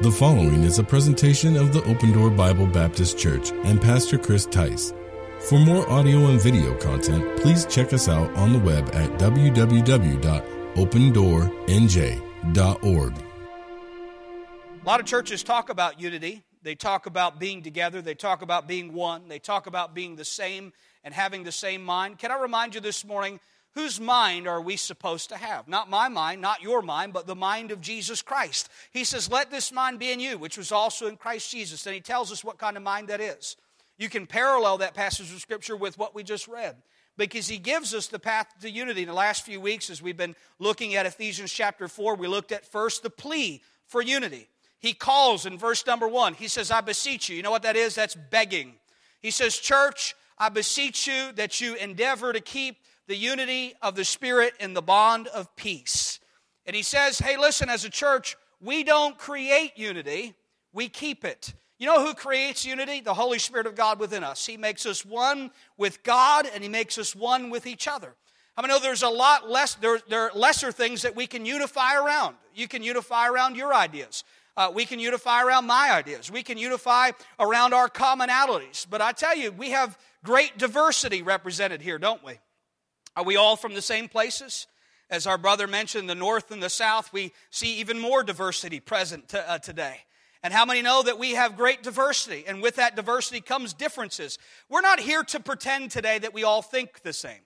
The following is a presentation of the Open Door Bible Baptist Church and Pastor Chris Tice. For more audio and video content, please check us out on the web at www.opendoornj.org. A lot of churches talk about unity. They talk about being together. They talk about being one. They talk about being the same and having the same mind. Can I remind you this morning whose mind are we supposed to have? Not my mind, not your mind, but the mind of Jesus Christ. He says, Let this mind be in you, which was also in Christ Jesus. And he tells us what kind of mind that is. You can parallel that passage of Scripture with what we just read because he gives us the path to unity. In the last few weeks, as we've been looking at Ephesians chapter 4, we looked at first the plea for unity. He calls in verse number one, he says, I beseech you. You know what that is? That's begging. He says, Church, I beseech you that you endeavor to keep the unity of the Spirit in the bond of peace. And he says, hey, listen, as a church, we don't create unity, we keep it. You know who creates unity? The Holy Spirit of God within us. He makes us one with God and He makes us one with each other. I mean, know there's a lot less, there, there, are lesser things that we can unify around. You can unify around your ideas. Uh, we can unify around my ideas. We can unify around our commonalities. But I tell you, we have great diversity represented here, don't we? Are we all from the same places? As our brother mentioned, the north and the south, we see even more diversity present to, uh, today. And how many know that we have great diversity? And with that diversity comes differences. We're not here to pretend today that we all think the same.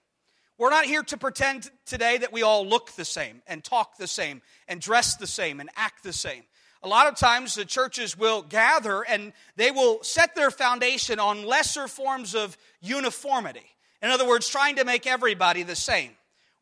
We're not here to pretend today that we all look the same and talk the same and dress the same and act the same. A lot of times the churches will gather and they will set their foundation on lesser forms of uniformity. In other words, trying to make everybody the same.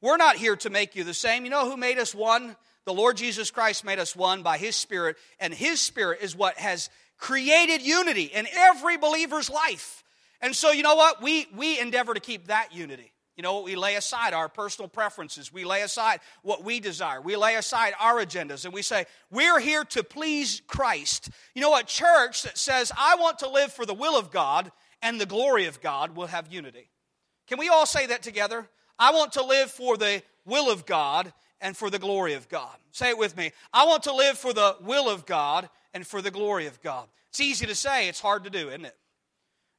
We're not here to make you the same. You know who made us one? The Lord Jesus Christ made us one by His Spirit, and His Spirit is what has created unity in every believer's life. And so, you know what? We, we endeavor to keep that unity. You know, we lay aside our personal preferences. We lay aside what we desire. We lay aside our agendas and we say, we're here to please Christ. You know, a church that says, I want to live for the will of God and the glory of God will have unity. Can we all say that together? I want to live for the will of God and for the glory of God. Say it with me. I want to live for the will of God and for the glory of God. It's easy to say, it's hard to do, isn't it?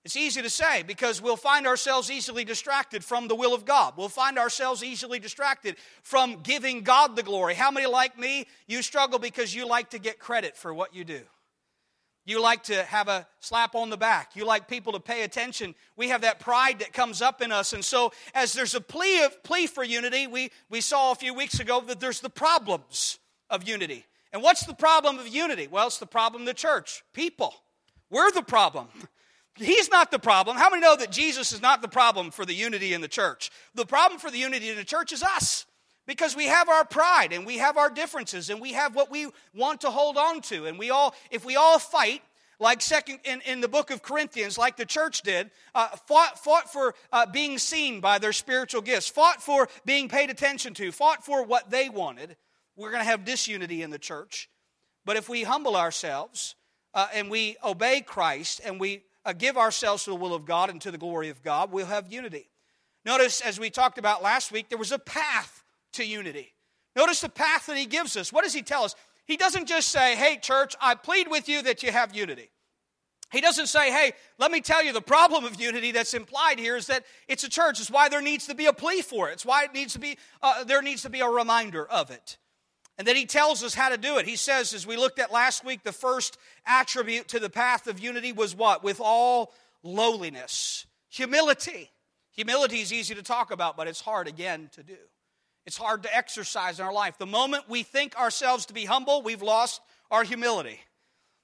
It's easy to say because we'll find ourselves easily distracted from the will of God. We'll find ourselves easily distracted from giving God the glory. How many like me? You struggle because you like to get credit for what you do. You like to have a slap on the back. You like people to pay attention. We have that pride that comes up in us. And so, as there's a plea, of, plea for unity, we, we saw a few weeks ago that there's the problems of unity. And what's the problem of unity? Well, it's the problem of the church. People. We're the problem. He's not the problem. How many know that Jesus is not the problem for the unity in the church? The problem for the unity in the church is us because we have our pride and we have our differences and we have what we want to hold on to. And we all if we all fight like second in, in the book of corinthians like the church did uh, fought, fought for uh, being seen by their spiritual gifts fought for being paid attention to fought for what they wanted we're going to have disunity in the church. But if we humble ourselves uh, and we obey christ and we uh, give ourselves to the will of god and to the glory of god we'll have unity. Notice as we talked about last week there was a path to unity. Notice the path that he gives us. What does he tell us? He doesn't just say, Hey, church, I plead with you that you have unity. He doesn't say, Hey, let me tell you the problem of unity that's implied here is that it's a church. It's why there needs to be a plea for it. It's why it needs to be, uh, there needs to be a reminder of it. And then he tells us how to do it. He says, as we looked at last week, the first attribute to the path of unity was what? With all lowliness, humility. Humility is easy to talk about, but it's hard again to do. It's hard to exercise in our life. The moment we think ourselves to be humble, we've lost our humility.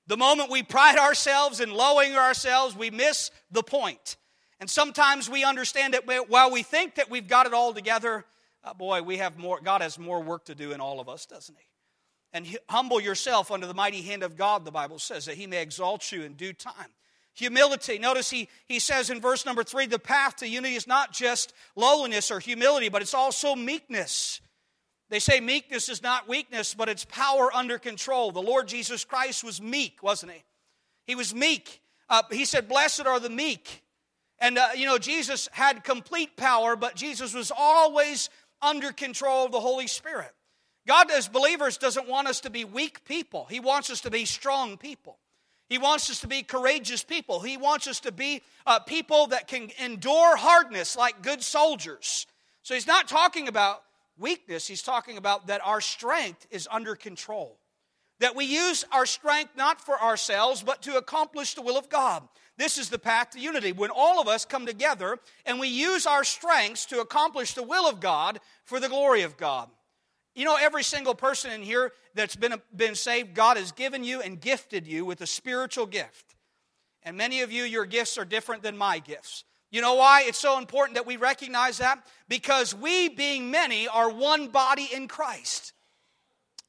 The moment we pride ourselves in lowering ourselves, we miss the point. And sometimes we understand that while we think that we've got it all together, oh boy, we have more, God has more work to do in all of us, doesn't He? And humble yourself under the mighty hand of God, the Bible says, that He may exalt you in due time. Humility. Notice he, he says in verse number three the path to unity is not just lowliness or humility, but it's also meekness. They say meekness is not weakness, but it's power under control. The Lord Jesus Christ was meek, wasn't he? He was meek. Uh, he said, Blessed are the meek. And, uh, you know, Jesus had complete power, but Jesus was always under control of the Holy Spirit. God, as believers, doesn't want us to be weak people. He wants us to be strong people. He wants us to be courageous people. He wants us to be uh, people that can endure hardness like good soldiers. So he's not talking about weakness, he's talking about that our strength is under control. That we use our strength not for ourselves, but to accomplish the will of God. This is the path to unity. When all of us come together and we use our strengths to accomplish the will of God for the glory of God. You know, every single person in here that's been, been saved, God has given you and gifted you with a spiritual gift. And many of you, your gifts are different than my gifts. You know why it's so important that we recognize that? Because we, being many, are one body in Christ.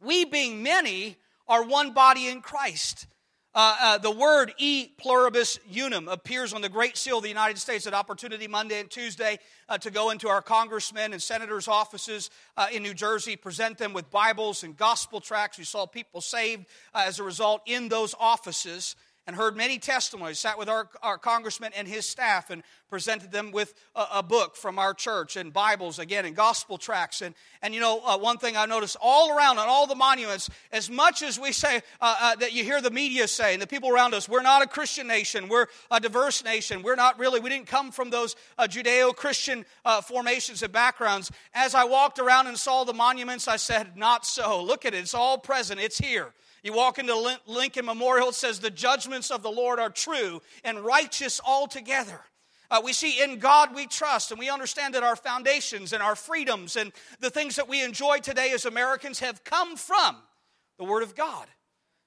We, being many, are one body in Christ. Uh, uh, the word e pluribus unum appears on the Great Seal of the United States at Opportunity Monday and Tuesday uh, to go into our congressmen and senators' offices uh, in New Jersey, present them with Bibles and gospel tracts. We saw people saved uh, as a result in those offices and heard many testimonies, sat with our, our congressman and his staff and presented them with a, a book from our church and Bibles again and gospel tracts. And, and you know, uh, one thing I noticed all around on all the monuments, as much as we say uh, uh, that you hear the media say and the people around us, we're not a Christian nation, we're a diverse nation, we're not really, we didn't come from those uh, Judeo Christian uh, formations and backgrounds. As I walked around and saw the monuments, I said, not so. Look at it, it's all present, it's here. You walk into Lincoln Memorial, it says, The judgments of the Lord are true and righteous altogether. Uh, we see in God we trust, and we understand that our foundations and our freedoms and the things that we enjoy today as Americans have come from the Word of God,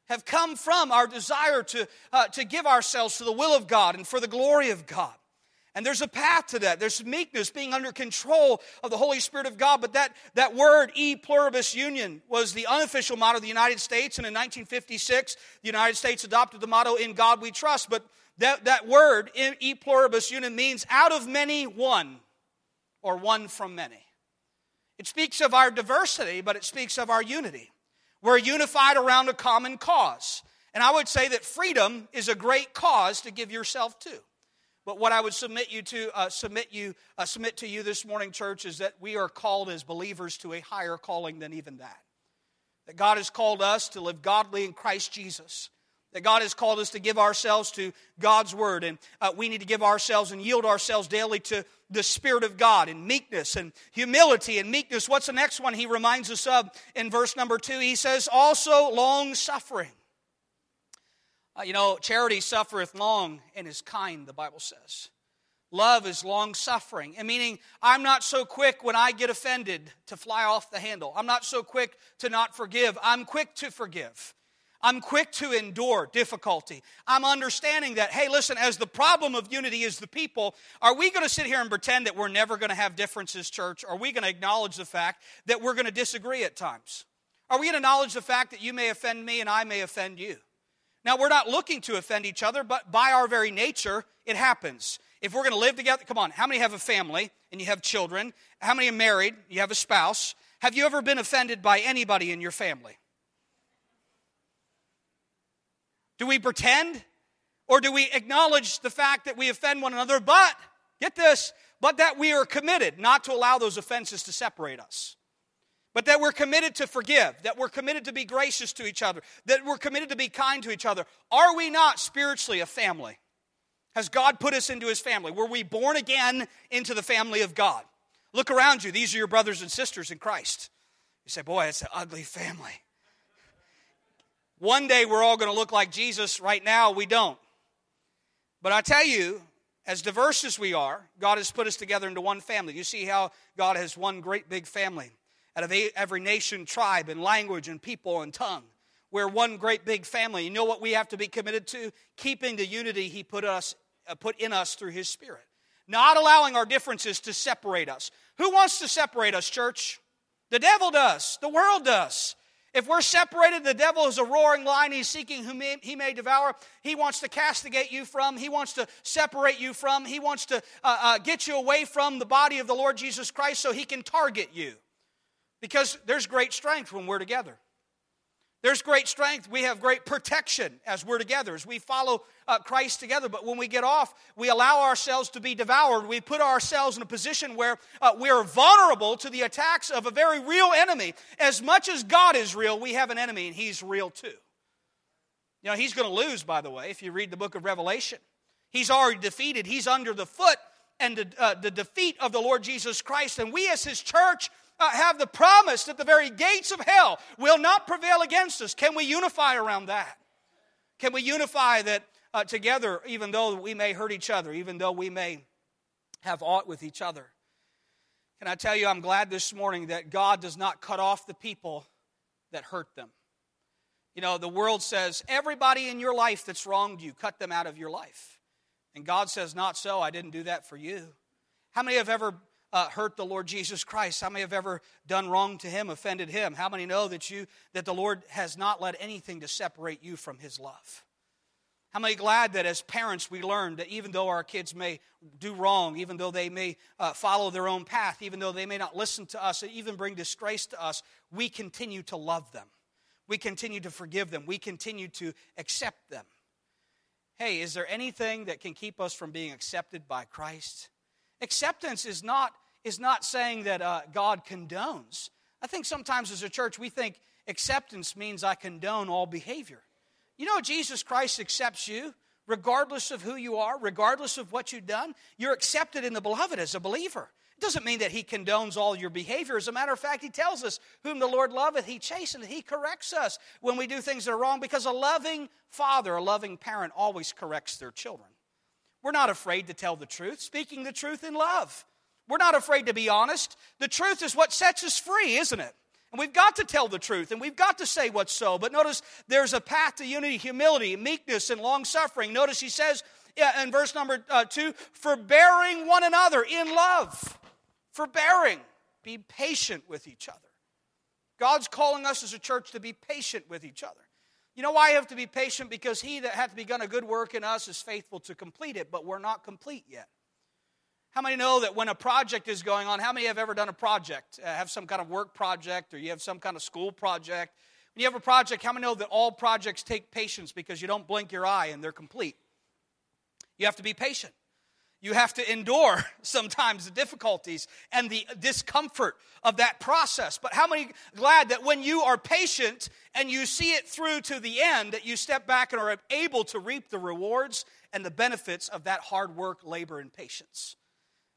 have come from our desire to, uh, to give ourselves to the will of God and for the glory of God. And there's a path to that. There's meekness, being under control of the Holy Spirit of God. But that, that word, e pluribus unum, was the unofficial motto of the United States. And in 1956, the United States adopted the motto, In God We Trust. But that, that word, e pluribus unum, means out of many, one, or one from many. It speaks of our diversity, but it speaks of our unity. We're unified around a common cause. And I would say that freedom is a great cause to give yourself to. But what I would submit you to uh, submit you uh, submit to you this morning, church, is that we are called as believers to a higher calling than even that. That God has called us to live godly in Christ Jesus. That God has called us to give ourselves to God's word, and uh, we need to give ourselves and yield ourselves daily to the Spirit of God in meekness and humility and meekness. What's the next one he reminds us of in verse number two? He says, also long suffering. Uh, you know, charity suffereth long and is kind, the Bible says. Love is long suffering, and meaning I'm not so quick when I get offended to fly off the handle. I'm not so quick to not forgive. I'm quick to forgive. I'm quick to endure difficulty. I'm understanding that, hey, listen, as the problem of unity is the people, are we going to sit here and pretend that we're never going to have differences, church? Are we going to acknowledge the fact that we're going to disagree at times? Are we going to acknowledge the fact that you may offend me and I may offend you? Now, we're not looking to offend each other, but by our very nature, it happens. If we're going to live together, come on, how many have a family and you have children? How many are married? You have a spouse. Have you ever been offended by anybody in your family? Do we pretend? Or do we acknowledge the fact that we offend one another, but, get this, but that we are committed not to allow those offenses to separate us? But that we're committed to forgive, that we're committed to be gracious to each other, that we're committed to be kind to each other. Are we not spiritually a family? Has God put us into his family? Were we born again into the family of God? Look around you. These are your brothers and sisters in Christ. You say, boy, it's an ugly family. One day we're all going to look like Jesus. Right now, we don't. But I tell you, as diverse as we are, God has put us together into one family. You see how God has one great big family out of every nation, tribe, and language, and people and tongue. We're one great big family. You know what we have to be committed to? Keeping the unity He put, us, uh, put in us through His Spirit. Not allowing our differences to separate us. Who wants to separate us, church? The devil does. The world does. If we're separated, the devil is a roaring lion. He's seeking whom he may devour. He wants to castigate you from. He wants to separate you from. He wants to uh, uh, get you away from the body of the Lord Jesus Christ so he can target you. Because there's great strength when we're together. There's great strength. We have great protection as we're together, as we follow uh, Christ together. But when we get off, we allow ourselves to be devoured. We put ourselves in a position where uh, we're vulnerable to the attacks of a very real enemy. As much as God is real, we have an enemy, and He's real too. You know, He's going to lose, by the way, if you read the book of Revelation. He's already defeated, He's under the foot and the, uh, the defeat of the Lord Jesus Christ. And we, as His church, uh, have the promise that the very gates of hell will not prevail against us. Can we unify around that? Can we unify that uh, together, even though we may hurt each other, even though we may have aught with each other? Can I tell you, I'm glad this morning that God does not cut off the people that hurt them. You know, the world says, everybody in your life that's wronged you, cut them out of your life. And God says, not so. I didn't do that for you. How many have ever uh, hurt the Lord Jesus Christ? How many have ever done wrong to him, offended him? How many know that you that the Lord has not let anything to separate you from his love? How many glad that as parents we learn that even though our kids may do wrong, even though they may uh, follow their own path, even though they may not listen to us, and even bring disgrace to us, we continue to love them. We continue to forgive them. We continue to accept them. Hey, is there anything that can keep us from being accepted by Christ? Acceptance is not, is not saying that uh, God condones. I think sometimes as a church we think acceptance means I condone all behavior. You know, Jesus Christ accepts you regardless of who you are, regardless of what you've done. You're accepted in the beloved as a believer. It doesn't mean that he condones all your behavior. As a matter of fact, he tells us, Whom the Lord loveth, he chasteneth, he corrects us when we do things that are wrong because a loving father, a loving parent, always corrects their children. We're not afraid to tell the truth, speaking the truth in love. We're not afraid to be honest. The truth is what sets us free, isn't it? And we've got to tell the truth and we've got to say what's so. But notice there's a path to unity, humility, meekness, and long suffering. Notice he says in verse number uh, two, forbearing one another in love. Forbearing. Be patient with each other. God's calling us as a church to be patient with each other. You know why I have to be patient? Because he that hath begun a good work in us is faithful to complete it, but we're not complete yet. How many know that when a project is going on, how many have ever done a project, uh, have some kind of work project, or you have some kind of school project? When you have a project, how many know that all projects take patience because you don't blink your eye and they're complete? You have to be patient. You have to endure sometimes the difficulties and the discomfort of that process. But how many glad that when you are patient and you see it through to the end, that you step back and are able to reap the rewards and the benefits of that hard work, labor, and patience?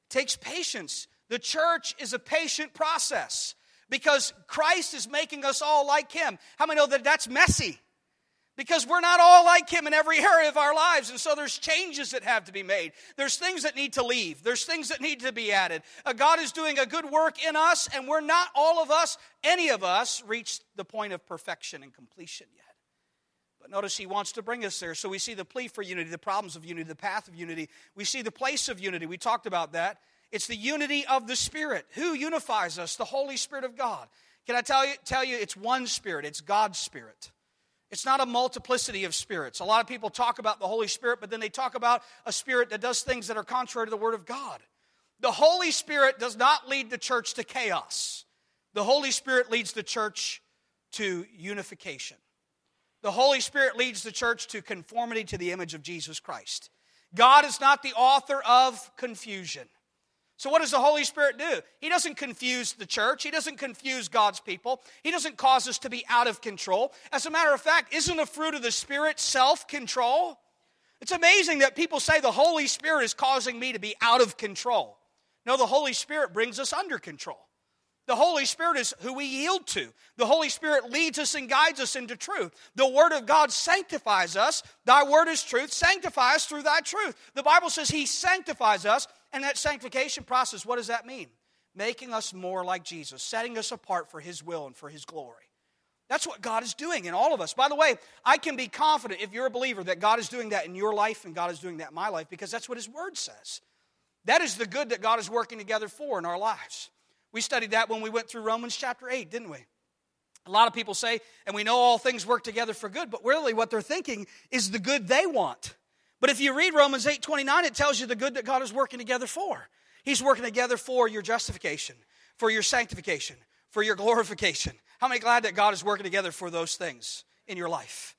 It takes patience. The church is a patient process because Christ is making us all like Him. How many know that that's messy? Because we're not all like him in every area of our lives. And so there's changes that have to be made. There's things that need to leave. There's things that need to be added. Uh, God is doing a good work in us, and we're not all of us, any of us, reached the point of perfection and completion yet. But notice he wants to bring us there. So we see the plea for unity, the problems of unity, the path of unity. We see the place of unity. We talked about that. It's the unity of the Spirit. Who unifies us? The Holy Spirit of God. Can I tell you, tell you it's one Spirit, it's God's Spirit. It's not a multiplicity of spirits. A lot of people talk about the Holy Spirit, but then they talk about a spirit that does things that are contrary to the Word of God. The Holy Spirit does not lead the church to chaos, the Holy Spirit leads the church to unification. The Holy Spirit leads the church to conformity to the image of Jesus Christ. God is not the author of confusion. So, what does the Holy Spirit do? He doesn't confuse the church. He doesn't confuse God's people. He doesn't cause us to be out of control. As a matter of fact, isn't the fruit of the Spirit self control? It's amazing that people say the Holy Spirit is causing me to be out of control. No, the Holy Spirit brings us under control. The Holy Spirit is who we yield to. The Holy Spirit leads us and guides us into truth. The Word of God sanctifies us. Thy Word is truth. Sanctify us through thy truth. The Bible says He sanctifies us and that sanctification process, what does that mean? Making us more like Jesus, setting us apart for His will and for His glory. That's what God is doing in all of us. By the way, I can be confident if you're a believer that God is doing that in your life and God is doing that in my life because that's what His Word says. That is the good that God is working together for in our lives. We studied that when we went through Romans chapter 8, didn't we? A lot of people say, and we know all things work together for good, but really what they're thinking is the good they want. But if you read Romans 8 29, it tells you the good that God is working together for. He's working together for your justification, for your sanctification, for your glorification. How many glad that God is working together for those things in your life?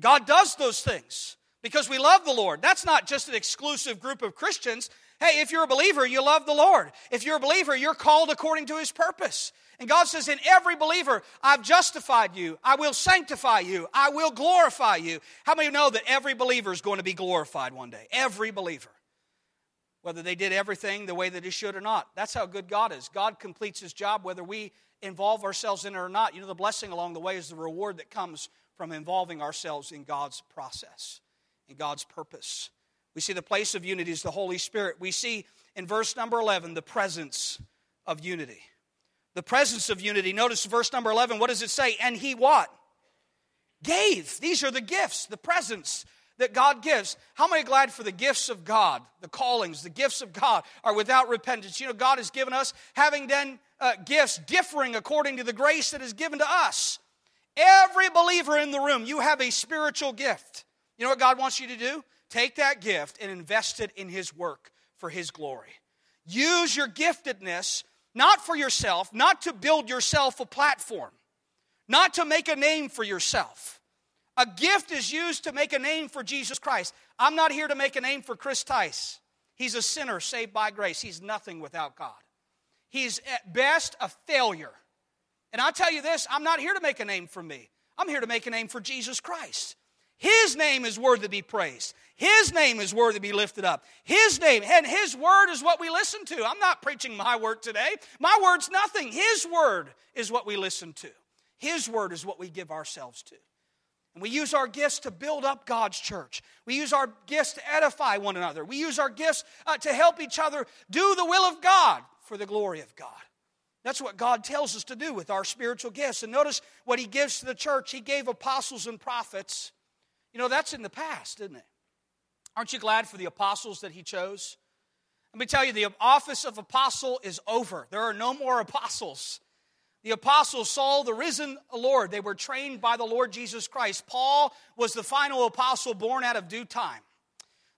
God does those things because we love the Lord. That's not just an exclusive group of Christians. Hey, if you're a believer, you love the Lord. If you're a believer, you're called according to his purpose. And God says, In every believer, I've justified you. I will sanctify you. I will glorify you. How many know that every believer is going to be glorified one day? Every believer. Whether they did everything the way that he should or not. That's how good God is. God completes his job whether we involve ourselves in it or not. You know, the blessing along the way is the reward that comes from involving ourselves in God's process, in God's purpose. We see the place of unity is the Holy Spirit. We see in verse number 11 the presence of unity. The presence of unity. Notice verse number 11. What does it say? And he what? Gave. These are the gifts, the presence that God gives. How many glad for the gifts of God, the callings, the gifts of God are without repentance? You know, God has given us, having then uh, gifts differing according to the grace that is given to us. Every believer in the room, you have a spiritual gift. You know what God wants you to do? Take that gift and invest it in His work for His glory. Use your giftedness not for yourself, not to build yourself a platform, not to make a name for yourself. A gift is used to make a name for Jesus Christ. I'm not here to make a name for Chris Tice. He's a sinner saved by grace. He's nothing without God. He's at best a failure. And I'll tell you this I'm not here to make a name for me, I'm here to make a name for Jesus Christ. His name is worthy to be praised. His name is worthy to be lifted up. His name and His word is what we listen to. I'm not preaching my word today. My word's nothing. His word is what we listen to. His word is what we give ourselves to. And we use our gifts to build up God's church. We use our gifts to edify one another. We use our gifts uh, to help each other do the will of God for the glory of God. That's what God tells us to do with our spiritual gifts. And notice what He gives to the church. He gave apostles and prophets you know, that's in the past, isn't it? Aren't you glad for the apostles that he chose? Let me tell you, the office of apostle is over. There are no more apostles. The apostles saw the risen Lord. They were trained by the Lord Jesus Christ. Paul was the final apostle born out of due time.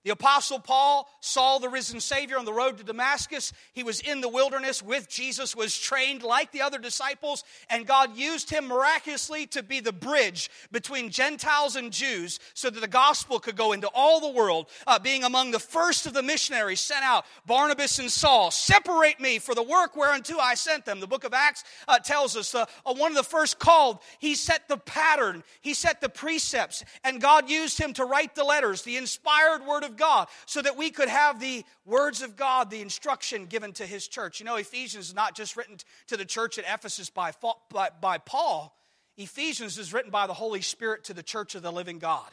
The Apostle Paul saw the risen Savior on the road to Damascus. He was in the wilderness with Jesus, was trained like the other disciples, and God used him miraculously to be the bridge between Gentiles and Jews so that the gospel could go into all the world, uh, being among the first of the missionaries sent out, Barnabas and Saul. Separate me for the work whereunto I sent them. The book of Acts uh, tells us uh, uh one of the first called, he set the pattern, he set the precepts, and God used him to write the letters, the inspired word of God so that we could have the words of God, the instruction given to his church. You know, Ephesians is not just written to the church at Ephesus by, by, by Paul, Ephesians is written by the Holy Spirit to the church of the living God.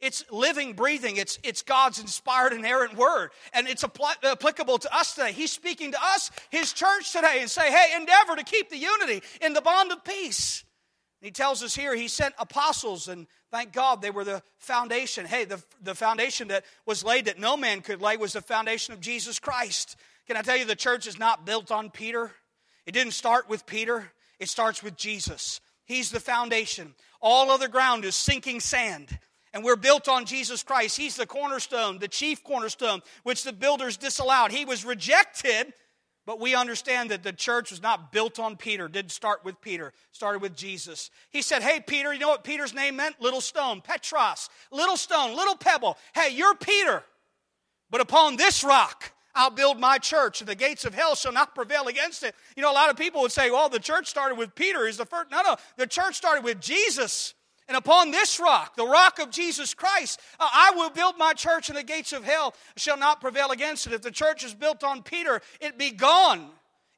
It's living, breathing. It's, it's God's inspired, inerrant word. And it's applicable to us today. He's speaking to us, His church today, and say, hey, endeavor to keep the unity in the bond of peace. He tells us here he sent apostles, and thank God they were the foundation. Hey, the, the foundation that was laid that no man could lay was the foundation of Jesus Christ. Can I tell you, the church is not built on Peter? It didn't start with Peter, it starts with Jesus. He's the foundation. All other ground is sinking sand. And we're built on Jesus Christ. He's the cornerstone, the chief cornerstone, which the builders disallowed. He was rejected but we understand that the church was not built on Peter, didn't start with Peter, started with Jesus. He said, Hey, Peter, you know what Peter's name meant? Little stone, Petros, little stone, little pebble. Hey, you're Peter, but upon this rock, I'll build my church, and the gates of hell shall not prevail against it. You know, a lot of people would say, well, the church started with Peter. He's the first. No, no, the church started with Jesus. And upon this rock, the rock of Jesus Christ, uh, I will build my church, and the gates of hell shall not prevail against it. If the church is built on Peter, it'd be gone,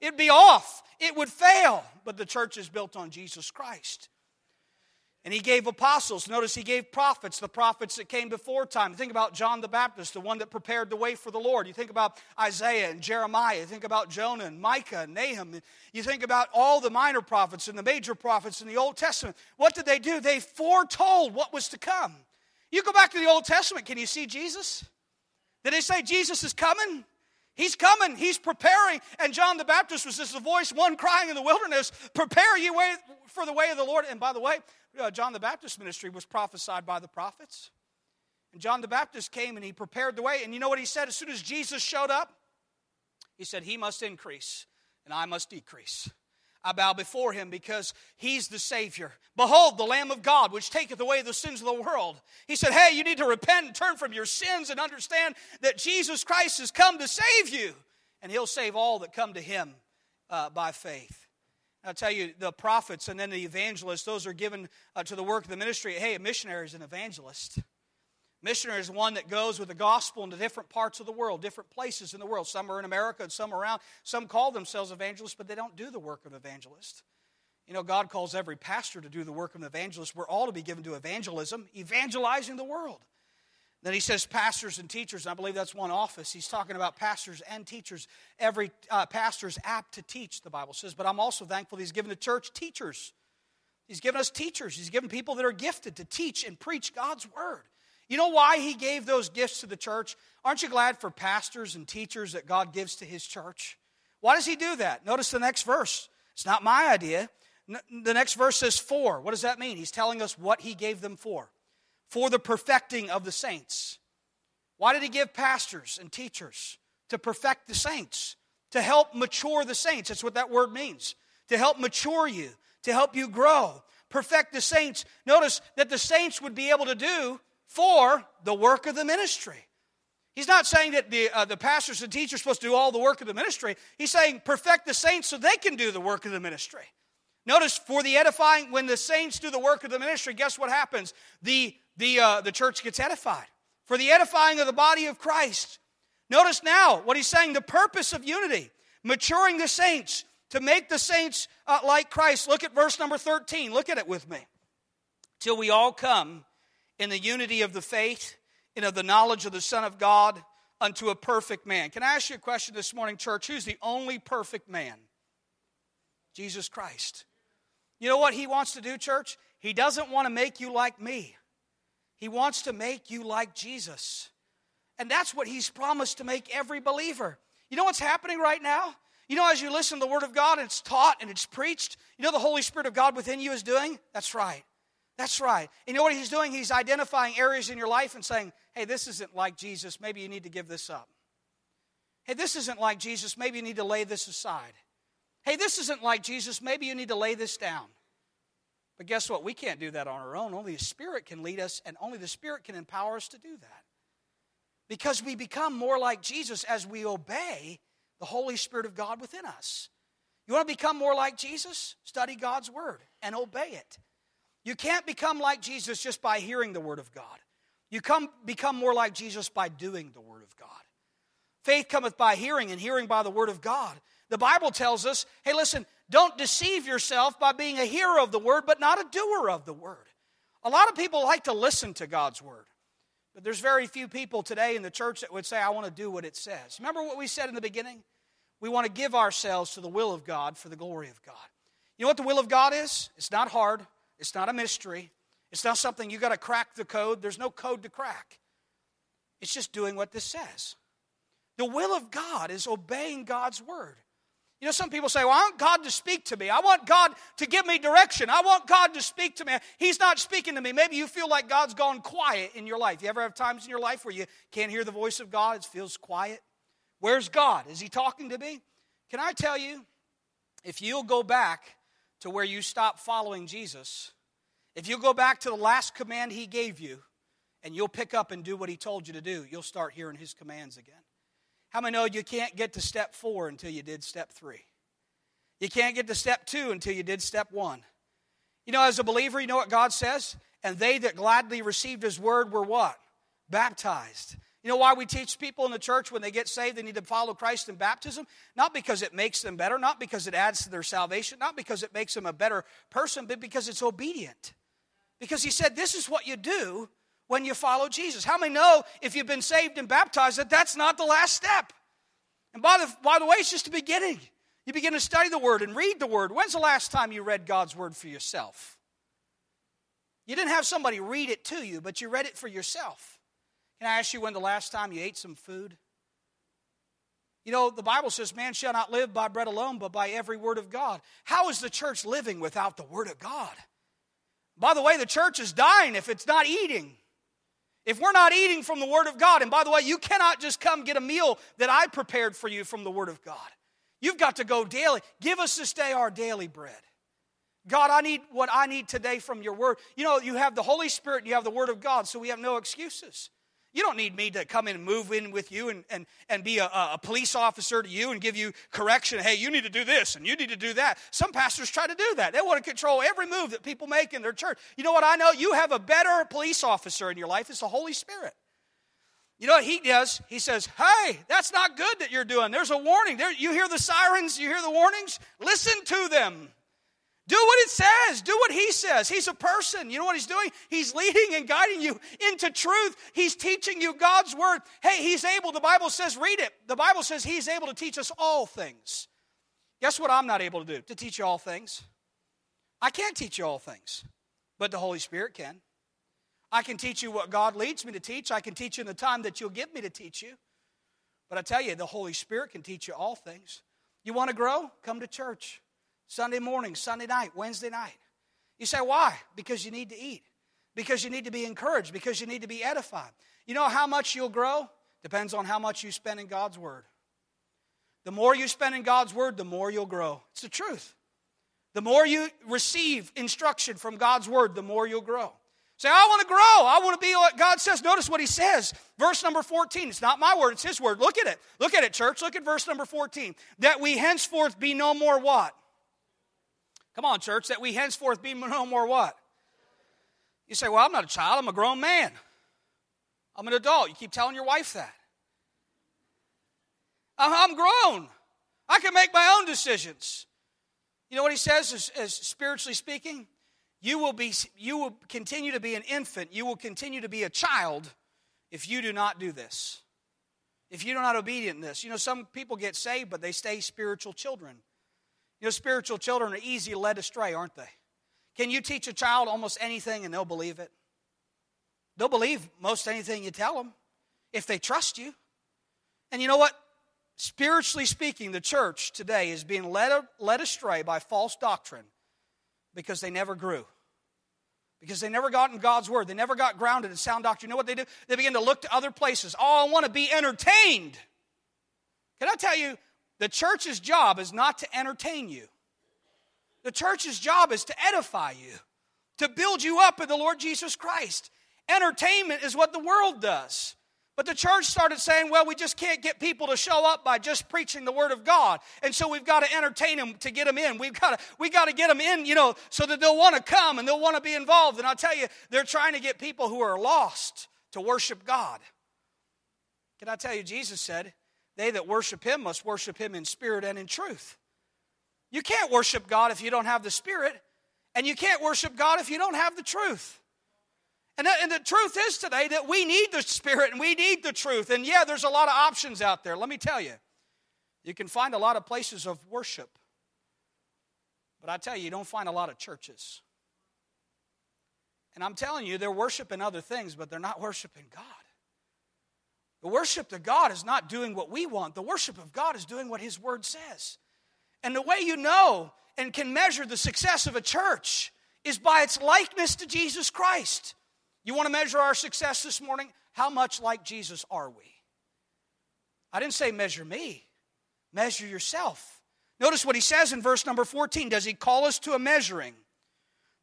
it'd be off, it would fail. But the church is built on Jesus Christ. And he gave apostles. Notice he gave prophets, the prophets that came before time. Think about John the Baptist, the one that prepared the way for the Lord. You think about Isaiah and Jeremiah. You think about Jonah and Micah and Nahum. You think about all the minor prophets and the major prophets in the Old Testament. What did they do? They foretold what was to come. You go back to the Old Testament, can you see Jesus? Did they say Jesus is coming? He's coming. He's preparing. And John the Baptist was just a voice, one crying in the wilderness, prepare ye way for the way of the Lord. And by the way, uh, John the Baptist ministry was prophesied by the prophets. And John the Baptist came and he prepared the way. And you know what he said as soon as Jesus showed up? He said, He must increase and I must decrease. I bow before him because he's the Savior. Behold, the Lamb of God, which taketh away the sins of the world. He said, Hey, you need to repent and turn from your sins and understand that Jesus Christ has come to save you, and he'll save all that come to him uh, by faith. I'll tell you, the prophets and then the evangelists, those are given uh, to the work of the ministry. Hey, a missionary is an evangelist. Missionary is one that goes with the gospel into different parts of the world, different places in the world. Some are in America and some around. Some call themselves evangelists, but they don't do the work of evangelist. You know, God calls every pastor to do the work of an evangelist. We're all to be given to evangelism, evangelizing the world. Then he says pastors and teachers. I believe that's one office. He's talking about pastors and teachers. Every uh, pastor is apt to teach, the Bible says. But I'm also thankful he's given the church teachers. He's given us teachers. He's given people that are gifted to teach and preach God's word. You know why he gave those gifts to the church? Aren't you glad for pastors and teachers that God gives to his church? Why does he do that? Notice the next verse. It's not my idea. The next verse says for. What does that mean? He's telling us what he gave them for. For the perfecting of the saints. Why did he give pastors and teachers? To perfect the saints, to help mature the saints. That's what that word means. To help mature you, to help you grow, perfect the saints. Notice that the saints would be able to do for the work of the ministry. He's not saying that the, uh, the pastors and teachers are supposed to do all the work of the ministry. He's saying perfect the saints so they can do the work of the ministry. Notice for the edifying, when the saints do the work of the ministry, guess what happens? The, the, uh, the church gets edified. For the edifying of the body of Christ. Notice now what he's saying the purpose of unity, maturing the saints, to make the saints uh, like Christ. Look at verse number 13. Look at it with me. Till we all come in the unity of the faith and of the knowledge of the Son of God unto a perfect man. Can I ask you a question this morning, church? Who's the only perfect man? Jesus Christ. You know what he wants to do, church? He doesn't want to make you like me. He wants to make you like Jesus. And that's what he's promised to make every believer. You know what's happening right now? You know, as you listen to the Word of God, it's taught and it's preached, you know the Holy Spirit of God within you is doing? That's right. That's right. And you know what he's doing? He's identifying areas in your life and saying, hey, this isn't like Jesus. Maybe you need to give this up. Hey, this isn't like Jesus. Maybe you need to lay this aside. Hey, this isn't like Jesus. Maybe you need to lay this down. But guess what? We can't do that on our own. Only the Spirit can lead us, and only the Spirit can empower us to do that. Because we become more like Jesus as we obey the Holy Spirit of God within us. You want to become more like Jesus? Study God's Word and obey it. You can't become like Jesus just by hearing the Word of God. You come, become more like Jesus by doing the Word of God. Faith cometh by hearing, and hearing by the Word of God. The Bible tells us hey, listen, don't deceive yourself by being a hearer of the Word, but not a doer of the Word. A lot of people like to listen to God's Word, but there's very few people today in the church that would say, I want to do what it says. Remember what we said in the beginning? We want to give ourselves to the will of God for the glory of God. You know what the will of God is? It's not hard, it's not a mystery. It's not something you got to crack the code. There's no code to crack. It's just doing what this says. The will of God is obeying God's word. You know, some people say, Well, I want God to speak to me. I want God to give me direction. I want God to speak to me. He's not speaking to me. Maybe you feel like God's gone quiet in your life. You ever have times in your life where you can't hear the voice of God? It feels quiet. Where's God? Is He talking to me? Can I tell you, if you'll go back to where you stop following Jesus, if you go back to the last command he gave you and you'll pick up and do what he told you to do, you'll start hearing his commands again. How many know you can't get to step four until you did step three? You can't get to step two until you did step one. You know, as a believer, you know what God says? And they that gladly received his word were what? Baptized. You know why we teach people in the church when they get saved they need to follow Christ in baptism? Not because it makes them better, not because it adds to their salvation, not because it makes them a better person, but because it's obedient. Because he said, This is what you do when you follow Jesus. How many know if you've been saved and baptized that that's not the last step? And by the, by the way, it's just the beginning. You begin to study the Word and read the Word. When's the last time you read God's Word for yourself? You didn't have somebody read it to you, but you read it for yourself. Can I ask you when the last time you ate some food? You know, the Bible says, Man shall not live by bread alone, but by every word of God. How is the church living without the word of God? By the way, the church is dying if it's not eating. If we're not eating from the Word of God, and by the way, you cannot just come get a meal that I prepared for you from the Word of God. You've got to go daily. Give us this day our daily bread. God, I need what I need today from your word. You know, you have the Holy Spirit and you have the word of God, so we have no excuses. You don't need me to come in and move in with you and, and, and be a, a police officer to you and give you correction. Hey, you need to do this and you need to do that. Some pastors try to do that. They want to control every move that people make in their church. You know what I know? You have a better police officer in your life. It's the Holy Spirit. You know what he does? He says, Hey, that's not good that you're doing. There's a warning. There, you hear the sirens, you hear the warnings. Listen to them. Do what it says. Do what he says. He's a person. You know what he's doing? He's leading and guiding you into truth. He's teaching you God's word. Hey, he's able, the Bible says, read it. The Bible says he's able to teach us all things. Guess what I'm not able to do? To teach you all things. I can't teach you all things, but the Holy Spirit can. I can teach you what God leads me to teach. I can teach you in the time that you'll give me to teach you. But I tell you, the Holy Spirit can teach you all things. You want to grow? Come to church. Sunday morning, Sunday night, Wednesday night. You say, why? Because you need to eat, because you need to be encouraged, because you need to be edified. You know how much you'll grow? Depends on how much you spend in God's Word. The more you spend in God's Word, the more you'll grow. It's the truth. The more you receive instruction from God's Word, the more you'll grow. Say, I want to grow. I want to be what God says. Notice what he says. Verse number 14. It's not my word, it's his word. Look at it. Look at it, church. Look at verse number 14. That we henceforth be no more what? Come on, church, that we henceforth be no more what? You say, Well, I'm not a child, I'm a grown man. I'm an adult. You keep telling your wife that. I'm grown. I can make my own decisions. You know what he says, as, as spiritually speaking? You will, be, you will continue to be an infant. You will continue to be a child if you do not do this. If you're not obedient in this. You know, some people get saved, but they stay spiritual children. You know, spiritual children are easy led astray, aren't they? Can you teach a child almost anything and they'll believe it? They'll believe most anything you tell them if they trust you. And you know what? Spiritually speaking, the church today is being led, led astray by false doctrine because they never grew. Because they never got in God's word. They never got grounded in sound doctrine. You know what they do? They begin to look to other places. Oh, I want to be entertained. Can I tell you, the church's job is not to entertain you, the church's job is to edify you, to build you up in the Lord Jesus Christ. Entertainment is what the world does. But the church started saying, well, we just can't get people to show up by just preaching the word of God. And so we've got to entertain them to get them in. We've got to, we got to get them in, you know, so that they'll want to come and they'll want to be involved. And I'll tell you, they're trying to get people who are lost to worship God. Can I tell you, Jesus said, they that worship him must worship him in spirit and in truth. You can't worship God if you don't have the spirit, and you can't worship God if you don't have the truth. And, and the truth is today that we need the Spirit and we need the truth. And yeah, there's a lot of options out there. Let me tell you, you can find a lot of places of worship. But I tell you, you don't find a lot of churches. And I'm telling you, they're worshiping other things, but they're not worshiping God. The worship to God is not doing what we want, the worship of God is doing what His Word says. And the way you know and can measure the success of a church is by its likeness to Jesus Christ. You want to measure our success this morning? How much like Jesus are we? I didn't say measure me, measure yourself. Notice what he says in verse number 14. Does he call us to a measuring?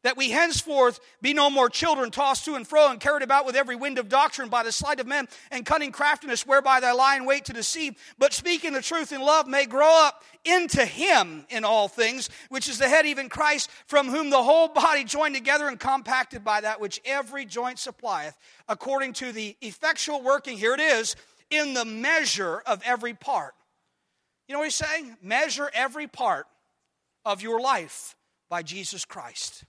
That we henceforth be no more children tossed to and fro and carried about with every wind of doctrine by the sleight of men and cunning craftiness whereby they lie in wait to deceive, but speaking the truth in love may grow up into him in all things, which is the head, even Christ, from whom the whole body joined together and compacted by that which every joint supplieth, according to the effectual working, here it is, in the measure of every part. You know what he's saying? Measure every part of your life by Jesus Christ.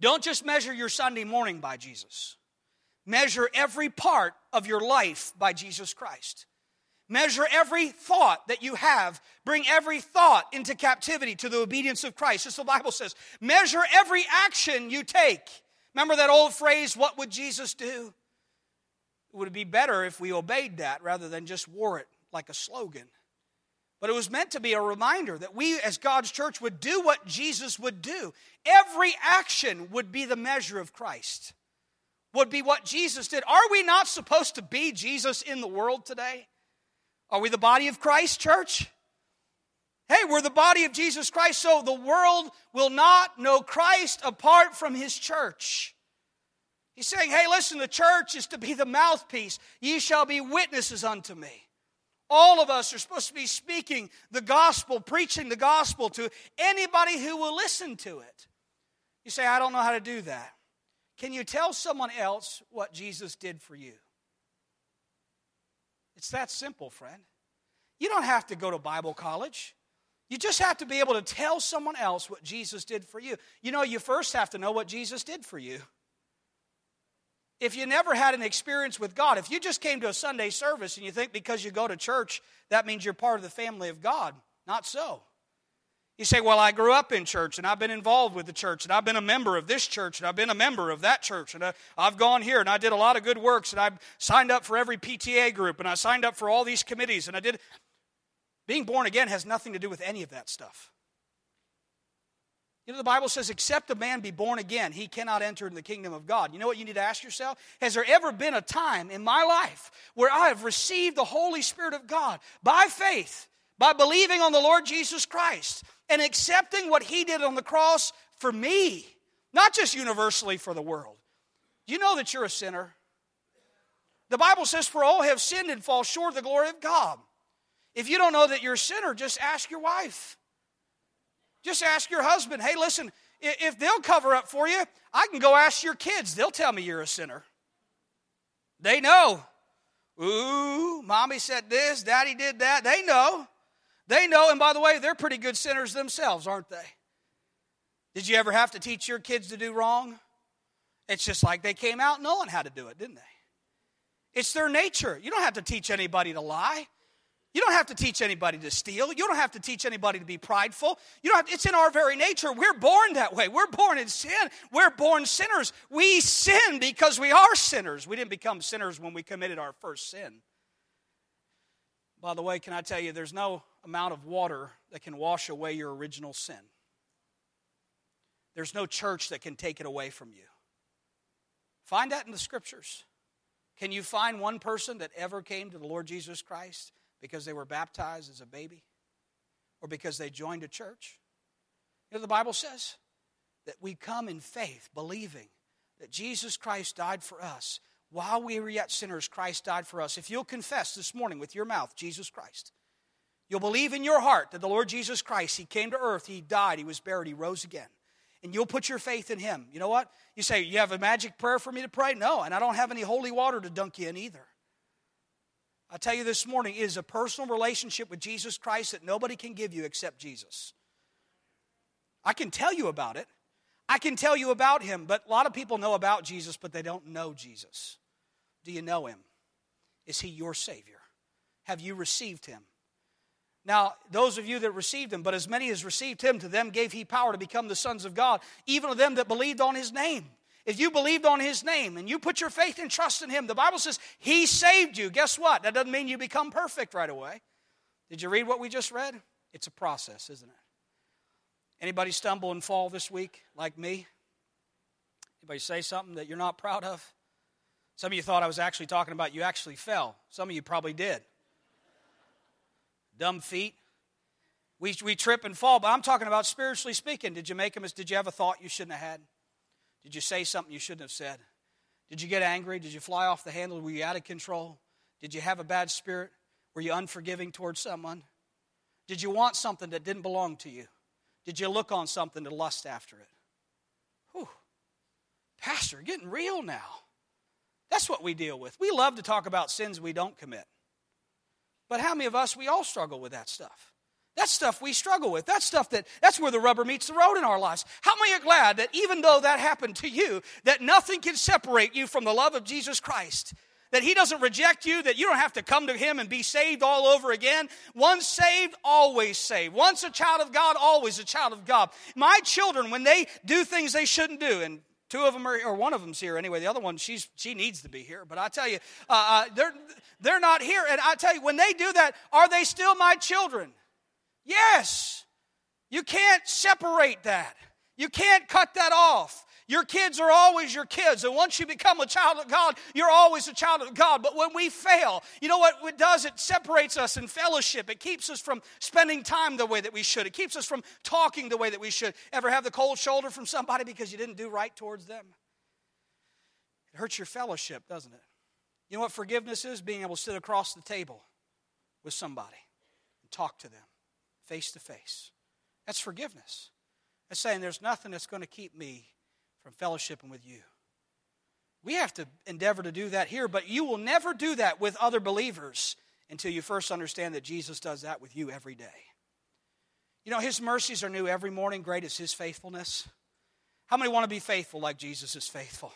Don't just measure your Sunday morning by Jesus. Measure every part of your life by Jesus Christ. Measure every thought that you have. Bring every thought into captivity to the obedience of Christ. As the Bible says, measure every action you take. Remember that old phrase, what would Jesus do? Would it be better if we obeyed that rather than just wore it like a slogan? But it was meant to be a reminder that we, as God's church, would do what Jesus would do. Every action would be the measure of Christ, would be what Jesus did. Are we not supposed to be Jesus in the world today? Are we the body of Christ, church? Hey, we're the body of Jesus Christ, so the world will not know Christ apart from his church. He's saying, hey, listen, the church is to be the mouthpiece. Ye shall be witnesses unto me. All of us are supposed to be speaking the gospel, preaching the gospel to anybody who will listen to it. You say, I don't know how to do that. Can you tell someone else what Jesus did for you? It's that simple, friend. You don't have to go to Bible college. You just have to be able to tell someone else what Jesus did for you. You know, you first have to know what Jesus did for you. If you never had an experience with God, if you just came to a Sunday service and you think because you go to church, that means you're part of the family of God, not so. You say, Well, I grew up in church and I've been involved with the church and I've been a member of this church and I've been a member of that church and uh, I've gone here and I did a lot of good works and I've signed up for every PTA group and I signed up for all these committees and I did. Being born again has nothing to do with any of that stuff. You know, the Bible says, except a man be born again, he cannot enter in the kingdom of God. You know what you need to ask yourself? Has there ever been a time in my life where I have received the Holy Spirit of God by faith, by believing on the Lord Jesus Christ, and accepting what he did on the cross for me, not just universally for the world? You know that you're a sinner? The Bible says, For all have sinned and fall short of the glory of God. If you don't know that you're a sinner, just ask your wife. Just ask your husband, hey, listen, if they'll cover up for you, I can go ask your kids. They'll tell me you're a sinner. They know. Ooh, mommy said this, daddy did that. They know. They know. And by the way, they're pretty good sinners themselves, aren't they? Did you ever have to teach your kids to do wrong? It's just like they came out knowing how to do it, didn't they? It's their nature. You don't have to teach anybody to lie. You don't have to teach anybody to steal. You don't have to teach anybody to be prideful. You don't have, it's in our very nature. We're born that way. We're born in sin. We're born sinners. We sin because we are sinners. We didn't become sinners when we committed our first sin. By the way, can I tell you, there's no amount of water that can wash away your original sin. There's no church that can take it away from you. Find that in the scriptures. Can you find one person that ever came to the Lord Jesus Christ because they were baptized as a baby or because they joined a church. You know, the Bible says that we come in faith, believing that Jesus Christ died for us. While we were yet sinners, Christ died for us. If you'll confess this morning with your mouth, Jesus Christ, you'll believe in your heart that the Lord Jesus Christ, He came to earth, He died, He was buried, He rose again. And you'll put your faith in Him. You know what? You say, You have a magic prayer for me to pray? No, and I don't have any holy water to dunk you in either. I tell you this morning, it is a personal relationship with Jesus Christ that nobody can give you except Jesus. I can tell you about it. I can tell you about him, but a lot of people know about Jesus, but they don't know Jesus. Do you know him? Is he your Savior? Have you received him? Now, those of you that received him, but as many as received him, to them gave he power to become the sons of God, even to them that believed on his name. If you believed on his name and you put your faith and trust in him, the Bible says he saved you. Guess what? That doesn't mean you become perfect right away. Did you read what we just read? It's a process, isn't it? Anybody stumble and fall this week like me? Anybody say something that you're not proud of? Some of you thought I was actually talking about you actually fell. Some of you probably did. Dumb feet. We, we trip and fall, but I'm talking about spiritually speaking. Did you make a mistake? Did you have a thought you shouldn't have had? Did you say something you shouldn't have said? Did you get angry? Did you fly off the handle? Were you out of control? Did you have a bad spirit? Were you unforgiving towards someone? Did you want something that didn't belong to you? Did you look on something to lust after it? Whew. Pastor, getting real now. That's what we deal with. We love to talk about sins we don't commit. But how many of us, we all struggle with that stuff? That's stuff we struggle with. That's stuff that, that's where the rubber meets the road in our lives. How many are glad that even though that happened to you, that nothing can separate you from the love of Jesus Christ? That He doesn't reject you, that you don't have to come to Him and be saved all over again. Once saved, always saved. Once a child of God, always a child of God. My children, when they do things they shouldn't do, and two of them are, or one of them's here anyway. The other one, she's she needs to be here. But I tell you, uh, uh, they're they're not here. And I tell you, when they do that, are they still my children? Yes. You can't separate that. You can't cut that off. Your kids are always your kids. And once you become a child of God, you're always a child of God. But when we fail, you know what it does? It separates us in fellowship. It keeps us from spending time the way that we should. It keeps us from talking the way that we should. Ever have the cold shoulder from somebody because you didn't do right towards them? It hurts your fellowship, doesn't it? You know what forgiveness is? Being able to sit across the table with somebody and talk to them face to face. That's forgiveness. That's saying there's nothing that's going to keep me from fellowshipping with you. We have to endeavor to do that here, but you will never do that with other believers until you first understand that Jesus does that with you every day. You know, His mercies are new every morning. Great is His faithfulness. How many want to be faithful like Jesus is faithful?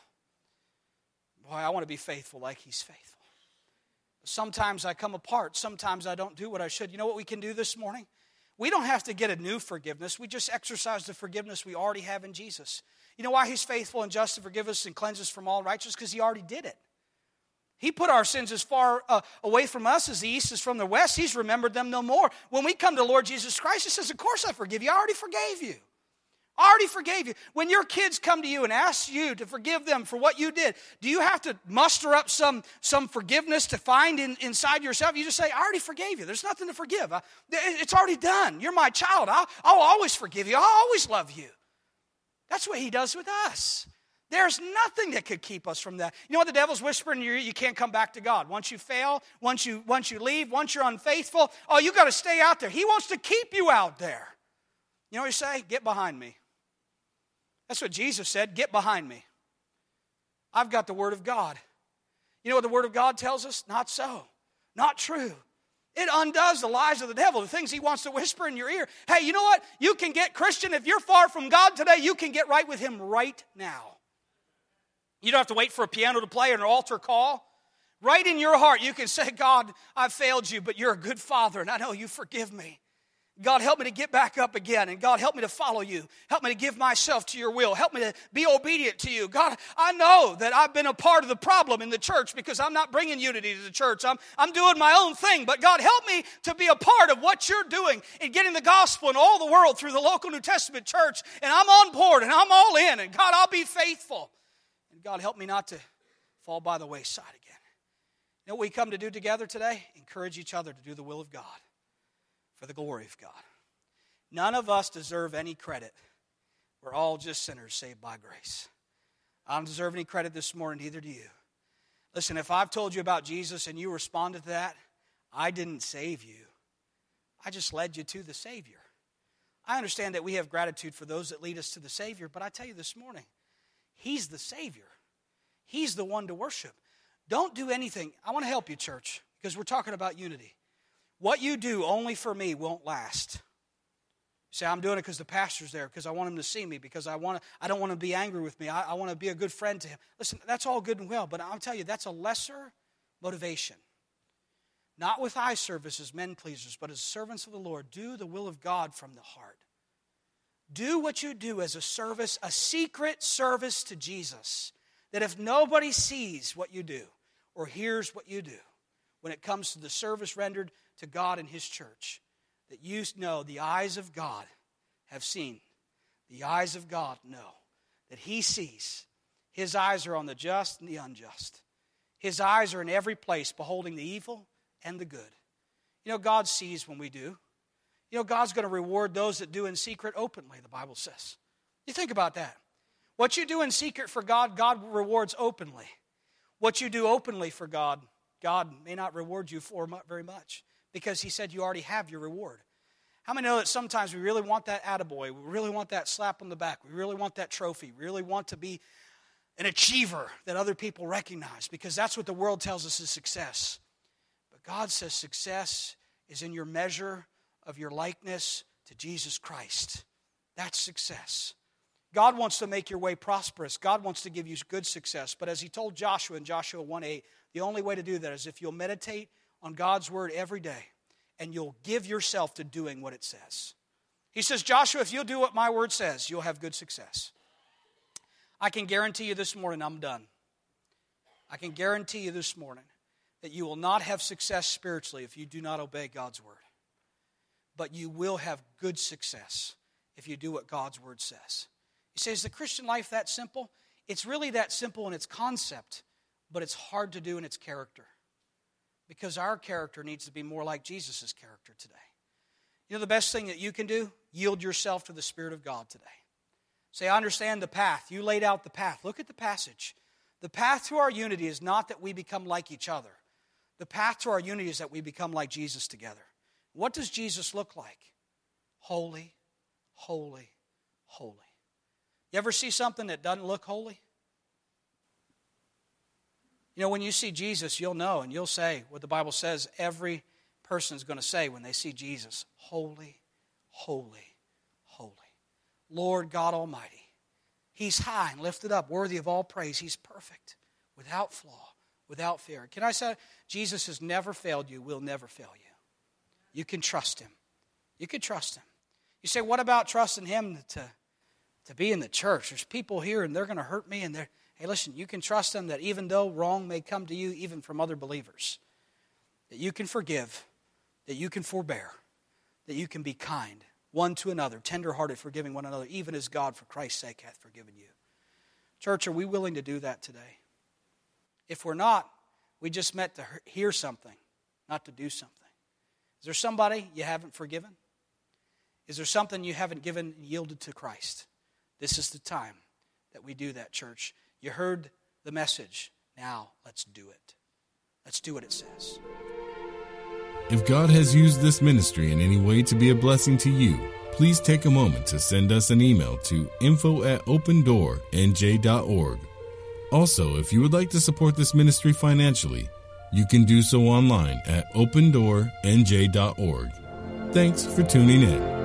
Boy, I want to be faithful like He's faithful. Sometimes I come apart. Sometimes I don't do what I should. You know what we can do this morning? We don't have to get a new forgiveness. We just exercise the forgiveness we already have in Jesus. You know why He's faithful and just to forgive us and cleanse us from all righteousness? Because He already did it. He put our sins as far uh, away from us as the east is from the west. He's remembered them no more. When we come to Lord Jesus Christ, He says, Of course I forgive you. I already forgave you. I already forgave you. When your kids come to you and ask you to forgive them for what you did, do you have to muster up some, some forgiveness to find in, inside yourself? You just say, I already forgave you. There's nothing to forgive. I, it's already done. You're my child. I'll, I'll always forgive you. I'll always love you. That's what he does with us. There's nothing that could keep us from that. You know what the devil's whispering ear? You can't come back to God. Once you fail, once you, once you leave, once you're unfaithful, oh, you got to stay out there. He wants to keep you out there. You know what you say? Get behind me. That's what Jesus said get behind me. I've got the Word of God. You know what the Word of God tells us? Not so. Not true. It undoes the lies of the devil, the things he wants to whisper in your ear. Hey, you know what? You can get Christian. If you're far from God today, you can get right with Him right now. You don't have to wait for a piano to play or an altar call. Right in your heart, you can say, God, I've failed you, but you're a good father, and I know you forgive me. God, help me to get back up again. And God, help me to follow you. Help me to give myself to your will. Help me to be obedient to you. God, I know that I've been a part of the problem in the church because I'm not bringing unity to the church. I'm, I'm doing my own thing. But God, help me to be a part of what you're doing in getting the gospel in all the world through the local New Testament church. And I'm on board and I'm all in. And God, I'll be faithful. And God, help me not to fall by the wayside again. You know what we come to do together today? Encourage each other to do the will of God for the glory of God. None of us deserve any credit. We're all just sinners saved by grace. I don't deserve any credit this morning, neither do you. Listen, if I've told you about Jesus and you responded to that, I didn't save you. I just led you to the Savior. I understand that we have gratitude for those that lead us to the Savior, but I tell you this morning, He's the Savior. He's the one to worship. Don't do anything. I want to help you, church, because we're talking about unity. What you do only for me won't last. say, I'm doing it because the pastor's there, because I want him to see me, because I, want to, I don't want to be angry with me. I, I want to be a good friend to him. Listen, that's all good and well, but I'll tell you, that's a lesser motivation. Not with eye service as men pleasers, but as servants of the Lord. Do the will of God from the heart. Do what you do as a service, a secret service to Jesus, that if nobody sees what you do or hears what you do, when it comes to the service rendered to God and His church that you know the eyes of God have seen. The eyes of God know that He sees. His eyes are on the just and the unjust. His eyes are in every place, beholding the evil and the good. You know, God sees when we do. You know, God's going to reward those that do in secret openly, the Bible says. You think about that. What you do in secret for God, God rewards openly. What you do openly for God, God may not reward you for very much because he said you already have your reward. How many know that sometimes we really want that attaboy? We really want that slap on the back. We really want that trophy. We really want to be an achiever that other people recognize because that's what the world tells us is success. But God says success is in your measure of your likeness to Jesus Christ. That's success. God wants to make your way prosperous. God wants to give you good success. But as he told Joshua in Joshua 1 8, the only way to do that is if you'll meditate on God's word every day and you'll give yourself to doing what it says. He says, Joshua, if you'll do what my word says, you'll have good success. I can guarantee you this morning, I'm done. I can guarantee you this morning that you will not have success spiritually if you do not obey God's word. But you will have good success if you do what God's word says. You say, is the Christian life that simple? It's really that simple in its concept, but it's hard to do in its character. Because our character needs to be more like Jesus' character today. You know the best thing that you can do? Yield yourself to the Spirit of God today. Say, I understand the path. You laid out the path. Look at the passage. The path to our unity is not that we become like each other. The path to our unity is that we become like Jesus together. What does Jesus look like? Holy, holy, holy. You ever see something that doesn't look holy? You know, when you see Jesus, you'll know and you'll say what the Bible says every person is going to say when they see Jesus Holy, holy, holy. Lord God Almighty. He's high and lifted up, worthy of all praise. He's perfect, without flaw, without fear. Can I say, Jesus has never failed you, will never fail you. You can trust him. You can trust him. You say, what about trusting him to, to be in the church? There's people here and they're going to hurt me, and they're, hey, listen, you can trust them that even though wrong may come to you, even from other believers, that you can forgive, that you can forbear, that you can be kind one to another, tenderhearted, forgiving one another, even as God, for Christ's sake, hath forgiven you. Church, are we willing to do that today? If we're not, we just meant to hear something, not to do something. Is there somebody you haven't forgiven? Is there something you haven't given and yielded to Christ? This is the time that we do that, church. You heard the message. Now let's do it. Let's do what it says. If God has used this ministry in any way to be a blessing to you, please take a moment to send us an email to info at opendoornj.org. Also, if you would like to support this ministry financially, you can do so online at opendoornj.org. Thanks for tuning in.